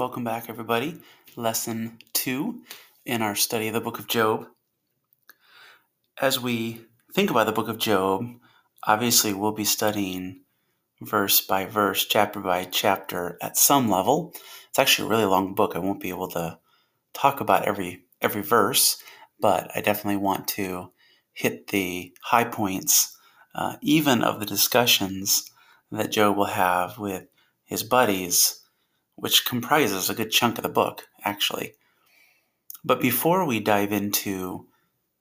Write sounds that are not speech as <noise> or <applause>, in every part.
Welcome back, everybody. Lesson two in our study of the book of Job. As we think about the book of Job, obviously we'll be studying verse by verse, chapter by chapter at some level. It's actually a really long book. I won't be able to talk about every every verse, but I definitely want to hit the high points, uh, even of the discussions that Job will have with his buddies, which comprises a good chunk of the book, actually. But before we dive into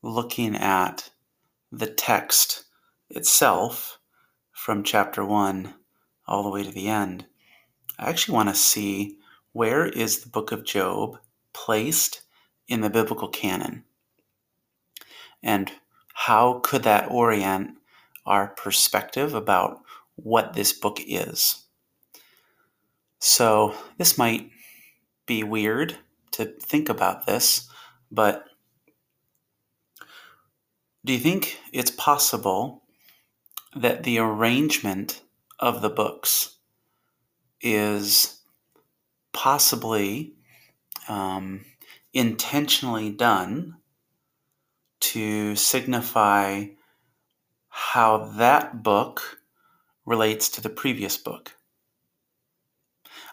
looking at the text itself from chapter 1 all the way to the end, I actually want to see where is the book of Job placed in the biblical canon? And how could that orient our perspective about what this book is? So, this might be weird to think about this, but do you think it's possible that the arrangement of the books is possibly um, intentionally done to signify how that book relates to the previous book?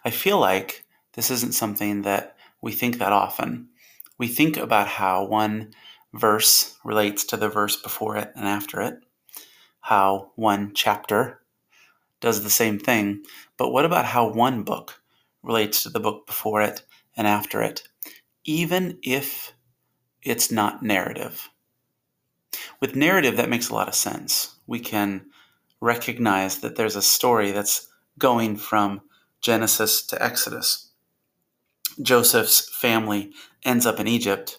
I feel like this isn't something that we think that often. We think about how one verse relates to the verse before it and after it, how one chapter does the same thing. But what about how one book relates to the book before it and after it, even if it's not narrative? With narrative, that makes a lot of sense. We can recognize that there's a story that's going from Genesis to Exodus. Joseph's family ends up in Egypt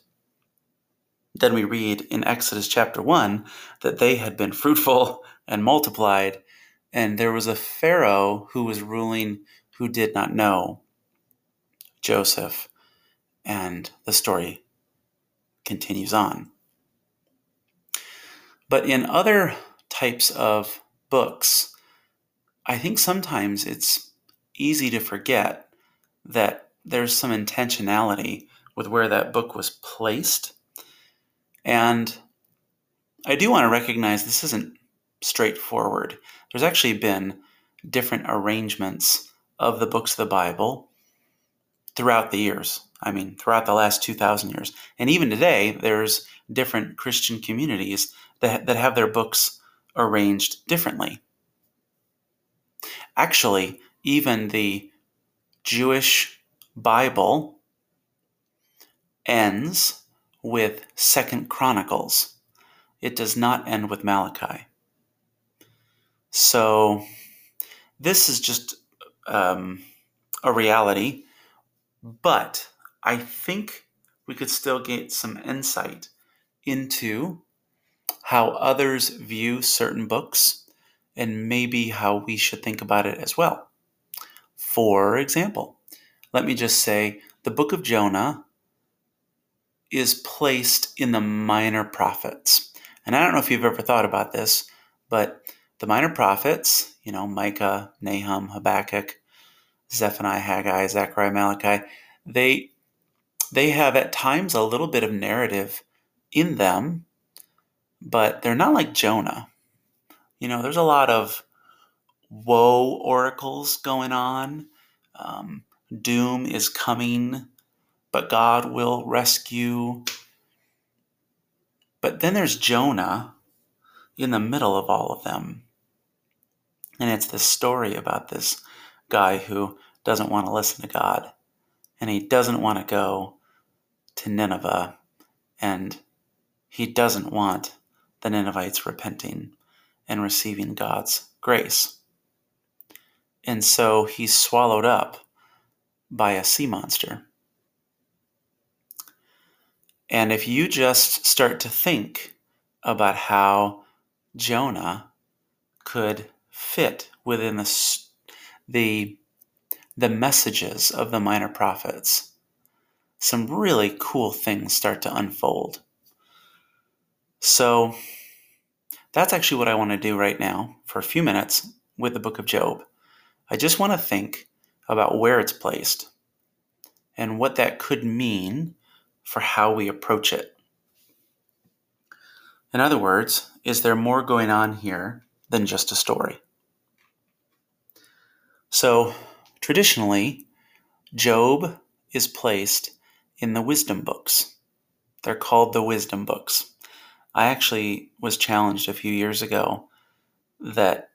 then we read in Exodus chapter 1 that they had been fruitful <laughs> and multiplied, and there was a Pharaoh who was ruling who did not know Joseph. And the story continues on. But in other types of books, I think sometimes it's easy to forget that there's some intentionality with where that book was placed and I do want to recognize this isn't straightforward. There's actually been different arrangements of the books of the Bible throughout the years. I mean, throughout the last 2,000 years. And even today, there's different Christian communities that, that have their books arranged differently. Actually, even the Jewish Bible ends with Second Chronicles. It does not end with Malachi. So this is just um, a reality, but I think we could still get some insight into how others view certain books and maybe how we should think about it as well. For example, let me just say the book of Jonah is placed in the minor prophets. And I don't know if you've ever thought about this, but the minor prophets, you know, Micah, Nahum, Habakkuk, Zephaniah, Haggai, Zechariah, Malachi, they they have at times a little bit of narrative in them, but they're not like Jonah. You know, there's a lot of woe oracles going on. Um, doom is coming but God will rescue. But then there's Jonah in the middle of all of them. And it's this story about this guy who doesn't want to listen to God. And he doesn't want to go to Nineveh. And he doesn't want the Ninevites repenting and receiving God's grace. And so he's swallowed up by a sea monster. And if you just start to think about how Jonah could fit within the, the, the messages of the minor prophets, some really cool things start to unfold. So that's actually what I want to do right now for a few minutes with the book of Job. I just want to think about where it's placed. and what that could mean for how we approach it. In other words, is there more going on here than just a story? So, traditionally, Job is placed in the wisdom books. They're called the wisdom books. I actually was challenged a few years ago that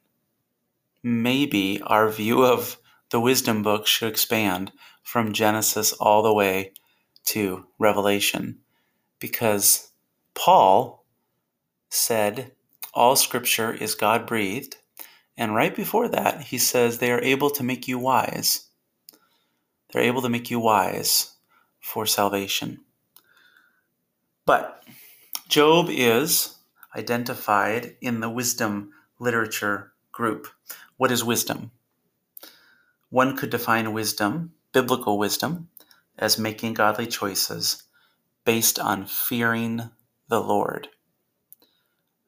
maybe our view of the wisdom books should expand from Genesis all the way to Revelation because Paul said all scripture is God breathed. And right before that, he says they are able to make you wise. They're able to make you wise for salvation. But Job is identified in the wisdom literature group. What is wisdom? One could define wisdom, biblical wisdom, as making godly choices based on fearing the Lord.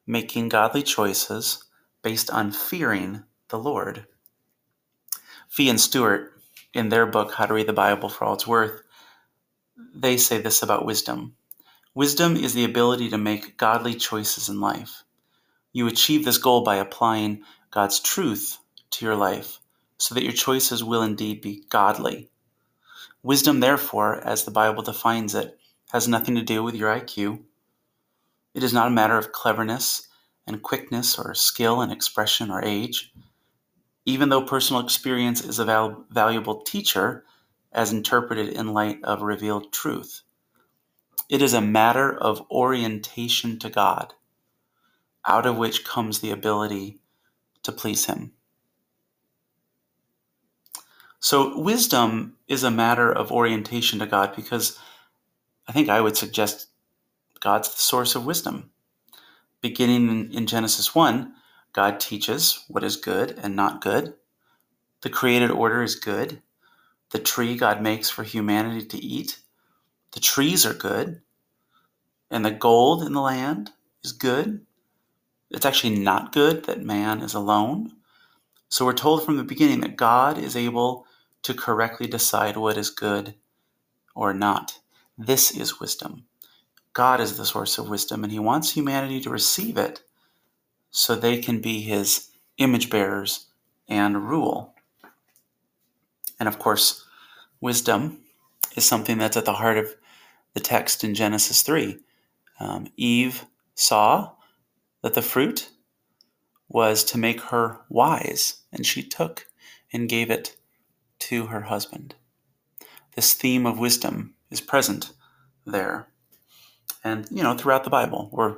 Making godly choices based on fearing the Lord. Fee and Stuart, in their book, How to Read the Bible for All It's Worth, they say this about wisdom Wisdom is the ability to make godly choices in life. You achieve this goal by applying God's truth to your life so that your choices will indeed be godly. Wisdom, therefore, as the Bible defines it, has nothing to do with your IQ. It is not a matter of cleverness and quickness or skill and expression or age. Even though personal experience is a val- valuable teacher as interpreted in light of revealed truth, it is a matter of orientation to God, out of which comes the ability to please Him. So, wisdom is a matter of orientation to God because I think I would suggest God's the source of wisdom. Beginning in Genesis 1, God teaches what is good and not good. The created order is good. The tree God makes for humanity to eat. The trees are good. And the gold in the land is good. It's actually not good that man is alone. So we're told from the beginning that God is able to correctly decide what is good or not. This is wisdom. God is the source of wisdom, and He wants humanity to receive it so they can be His image bearers and rule. And of course, wisdom is something that's at the heart of the text in Genesis 3. Um, Eve saw that the fruit was to make her wise, and she took and gave it to her husband. This theme of wisdom is present there. And, you know, throughout the Bible, we're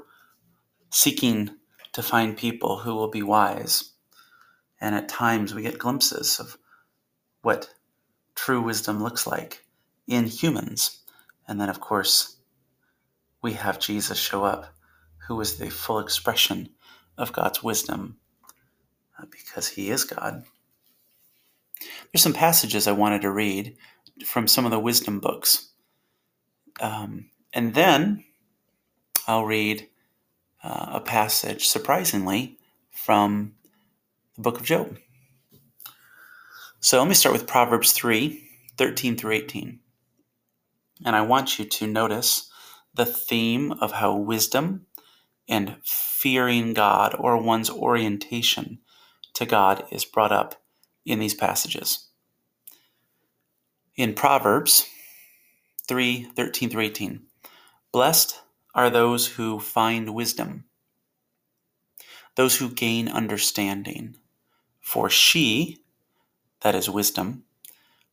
seeking to find people who will be wise. And at times we get glimpses of what true wisdom looks like in humans. And then, of course, we have Jesus show up, who is the full expression of God's wisdom uh, because he is God. There's some passages I wanted to read from some of the wisdom books. Um, and then I'll read uh, a passage, surprisingly, from the book of Job. So let me start with Proverbs 3 13 through 18. And I want you to notice the theme of how wisdom and fearing God or one's orientation to God is brought up in these passages. In Proverbs 3 13 through 18, blessed are those who find wisdom, those who gain understanding. For she, that is wisdom,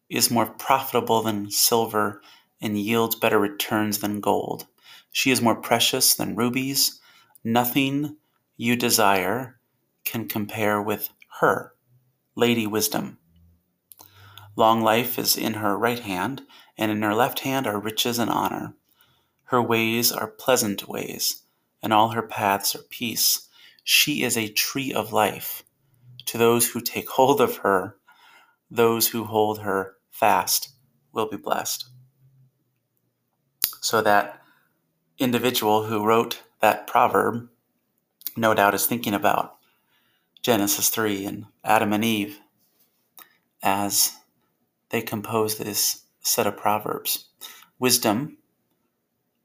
is more profitable than silver and yields better returns than gold. She is more precious than rubies. Nothing you desire can compare with her. Lady Wisdom. Long life is in her right hand, and in her left hand are riches and honor. Her ways are pleasant ways, and all her paths are peace. She is a tree of life. To those who take <laughs> hold of her, those who hold her fast will be blessed. So that individual who wrote that proverb no doubt is thinking about Genesis 3 and Adam and Eve as they compose this, set of Proverbs. Wisdom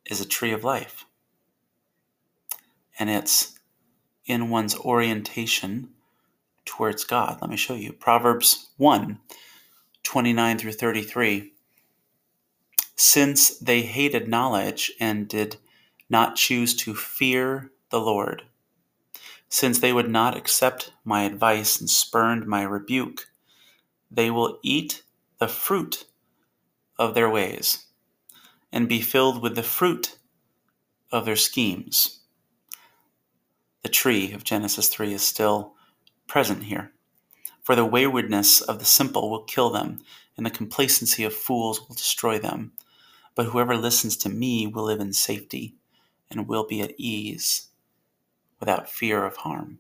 is a tree of life, and it's in one's orientation towards God. Let me show you. Proverbs 1 29 through 33. Since they hated knowledge and did not choose to fear the Lord, since they would not accept my advice and spurned my rebuke, they will eat the fruit of their ways and be filled with the fruit of their schemes. The tree of Genesis 3 is still present here. For the waywardness of the simple will kill them, and the complacency of fools will destroy them. But whoever listens to me will live in safety and will be at ease without fear of harm.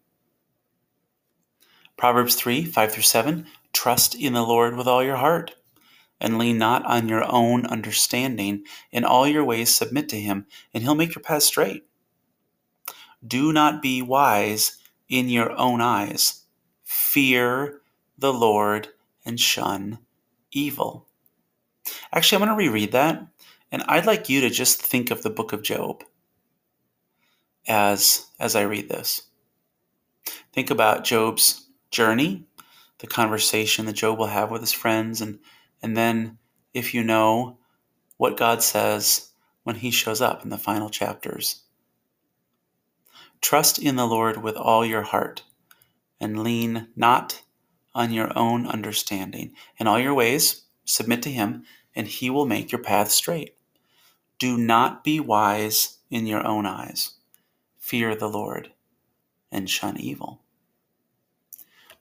Proverbs 3 5 through 7 Trust in the Lord with all your heart, and lean not on your own understanding. In all your ways submit to him, and he'll make your path straight. Do not be wise in your own eyes. Fear the Lord and shun evil. Actually, I'm going to reread that, and I'd like you to just think of the book of Job as as I read this. Think about Job's journey, the conversation that Job will have with his friends, and and then if you know what God says when he shows up in the final chapters. Trust in the Lord with all your heart, and lean not on your own understanding. In all your ways, submit to him, and he will make your path straight. Do not be wise in your own eyes. Fear the Lord and shun evil.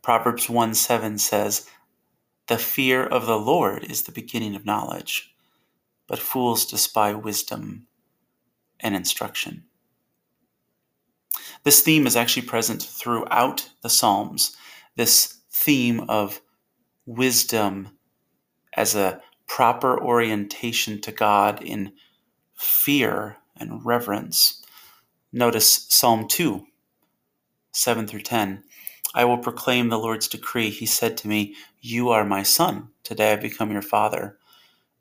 Proverbs 1 7 says, The fear of the Lord is the beginning of knowledge, but fools despise wisdom and instruction. This theme is actually present throughout the Psalms. This theme of wisdom as a proper orientation to God in fear and reverence. Notice Psalm 2, 7 through 10. I will proclaim the Lord's decree. He said to me, You are my son. Today I become your father.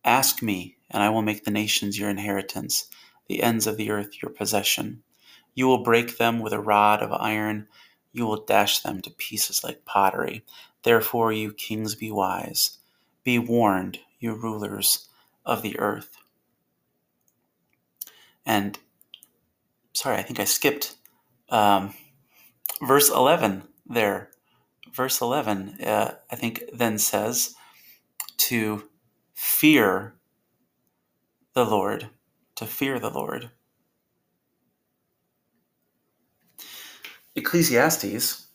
Ask me, and I will make the nations your inheritance, the ends of the earth your possession. You will break them with a rod of iron. You will dash them to pieces like pottery. Therefore, you kings, be wise. Be warned, you rulers of the earth. And sorry, I think I skipped um, verse 11 there. Verse 11, uh, I think, then says to fear the Lord, to fear the Lord. Ecclesiastes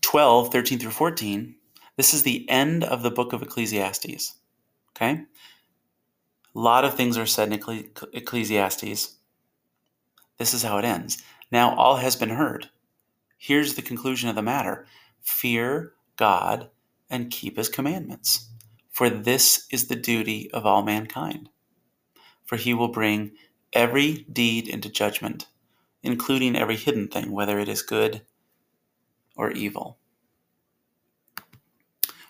12, 13 through 14, this is the end of the book of Ecclesiastes. Okay? A lot of things are said in Ecclesiastes. This is how it ends. Now all has been heard. Here's the conclusion of the matter fear God and keep his commandments, for this is the duty of all mankind. For he will bring every deed into judgment, including every hidden thing, whether it is good or evil.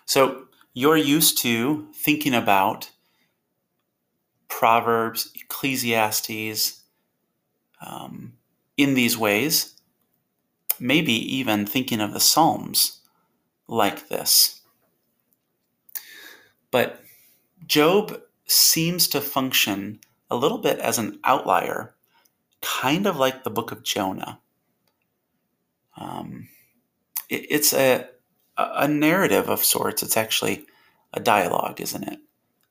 So you're used to thinking about Proverbs, Ecclesiastes um, in these ways maybe even thinking of the Psalms like this. But Job seems to function a little bit as an outlier, kind of like the book of Jonah. Um, it, it's a, a narrative of sorts. It's actually a dialogue, isn't it?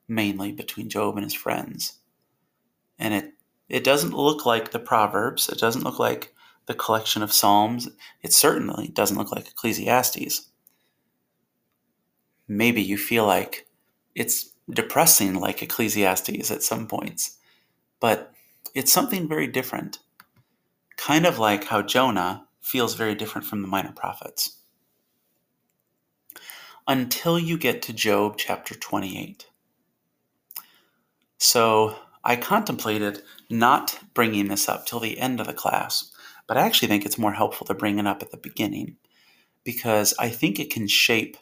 Mainly between Job and his friends. And it, it doesn't look like the Proverbs. It doesn't look like the collection of Psalms. It certainly doesn't look like Ecclesiastes. Maybe you feel like it's depressing like Ecclesiastes at some points, but it's something very different. Kind of like how Jonah feels very different from the minor prophets. Until you get to Job chapter 28. So I contemplated not bringing this up till the end of the class but I actually think it's more helpful to bring it up at the beginning because I think it can shape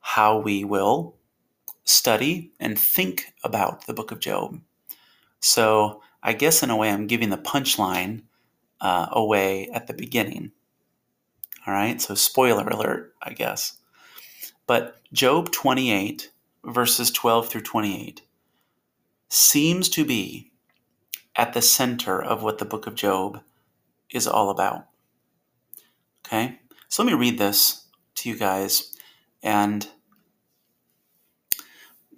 how we will study and think about the book of Job. So I guess in a way I'm giving the punchline uh, away at the beginning. All right, so spoiler alert, I guess. But Job 28, verses 12 through 28, seems to be at the center of what the book of Job is all about. Okay, so let me read this to you guys. And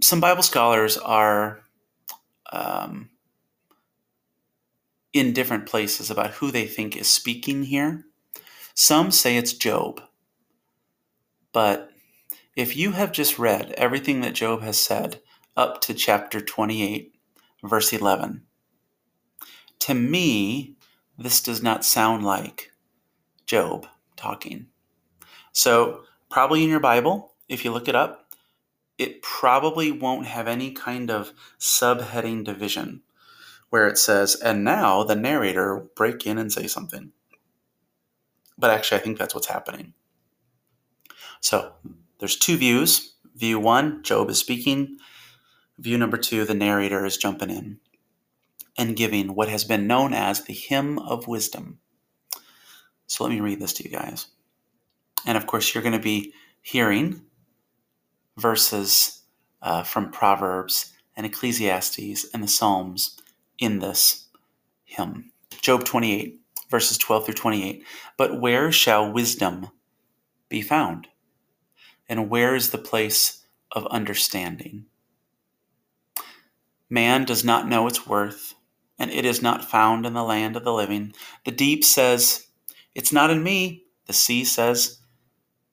some Bible scholars are um, in different places about who they think is speaking here. Some say it's Job. But if you have just read everything that Job has said up to chapter 28, verse 11, to me, this does not sound like Job talking. So, probably in your Bible, if you look it up, it probably won't have any kind of subheading division where it says, and now the narrator break in and say something. But actually, I think that's what's happening. So there's two views. View one, Job is speaking. View number two, the narrator is jumping in and giving what has been known as the hymn of wisdom. So let me read this to you guys. And of course, you're going to be hearing verses uh, from Proverbs and Ecclesiastes and the Psalms in this hymn. Job 28, verses 12 through 28. But where shall wisdom be found? And where is the place of understanding? Man does not know its worth, and it is not found in the land of the living. The deep says, It's not in me. The sea says,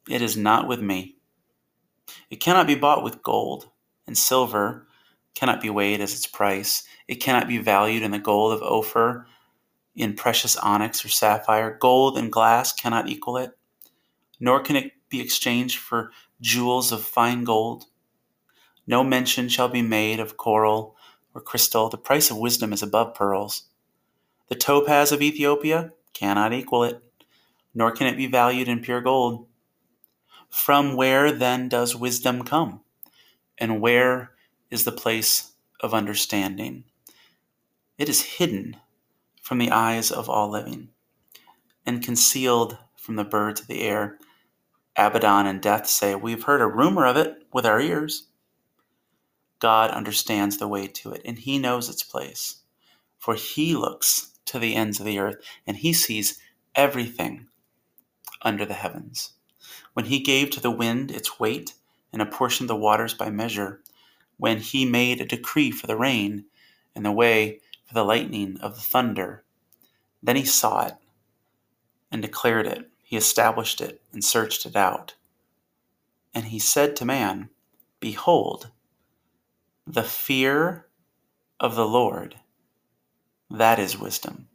It is not with me. It cannot be bought with gold and silver cannot be weighed as its price. It cannot be valued in the gold of Ophir, in precious onyx or sapphire. Gold and glass cannot equal it, nor can it be exchanged for jewels of fine gold. No mention shall be made of coral or crystal. The price of wisdom is above pearls. The topaz of Ethiopia cannot equal it, nor can it be valued in pure gold. From where then does wisdom come? And where is the place of understanding. It is hidden from the eyes of all living and concealed from the birds of the air. Abaddon and death say, We've heard a rumor of it with our ears. God understands the way to it, and He knows its place. For He looks to the ends of the earth, and He sees everything under the heavens. When He gave to the wind its weight, and apportioned the waters by measure, when he made a decree for the rain and the way for the lightning of the thunder. Then he saw it and declared it. He established it and searched it out. And he said to man, Behold, the fear of the Lord, that is wisdom.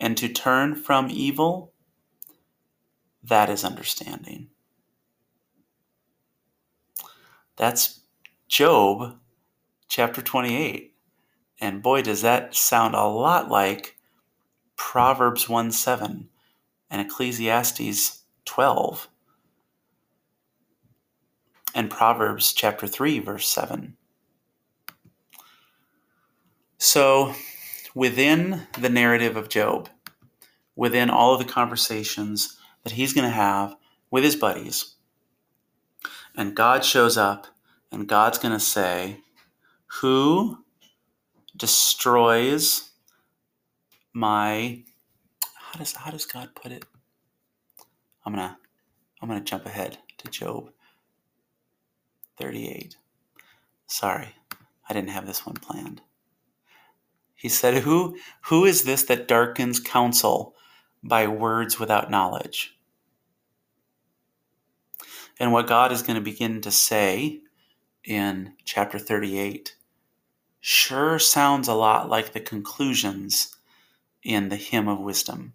And to turn from evil, that is understanding. That's Job chapter 28. And boy, does that sound a lot like Proverbs 1 7 and Ecclesiastes 12 and Proverbs chapter 3, verse 7. So, within the narrative of Job, within all of the conversations that he's going to have with his buddies, and God shows up and God's going to say, Who destroys my how does how does God put it? I'm gonna I'm gonna jump ahead to Job 38. Sorry, I didn't have this one planned. He said, Who who is this that darkens counsel by words without knowledge? And what God is going to begin to say in chapter 38 sure sounds a lot like the conclusions in the Hymn of Wisdom.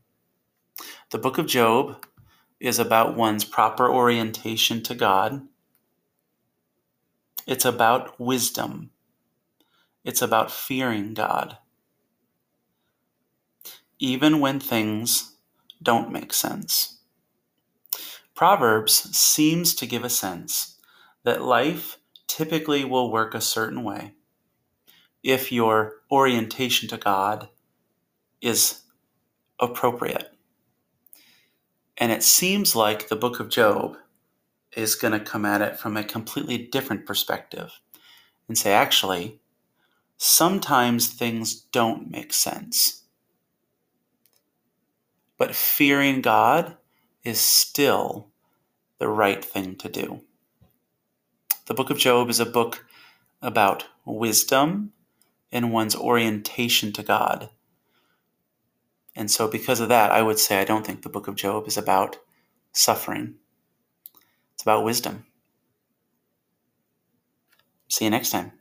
The book of Job is about one's proper orientation to God. It's about wisdom. It's about fearing God. Even when things don't make sense. Proverbs seems to give a sense that life typically will work a certain way if your orientation to God is appropriate. And it seems like the book of Job is going to come at it from a completely different perspective and say, actually, sometimes things don't make sense. But fearing God is still the right thing to do. The book of Job is a book about wisdom and one's orientation to God. And so, because of that, I would say I don't think the book of Job is about suffering, it's about wisdom. See you next time.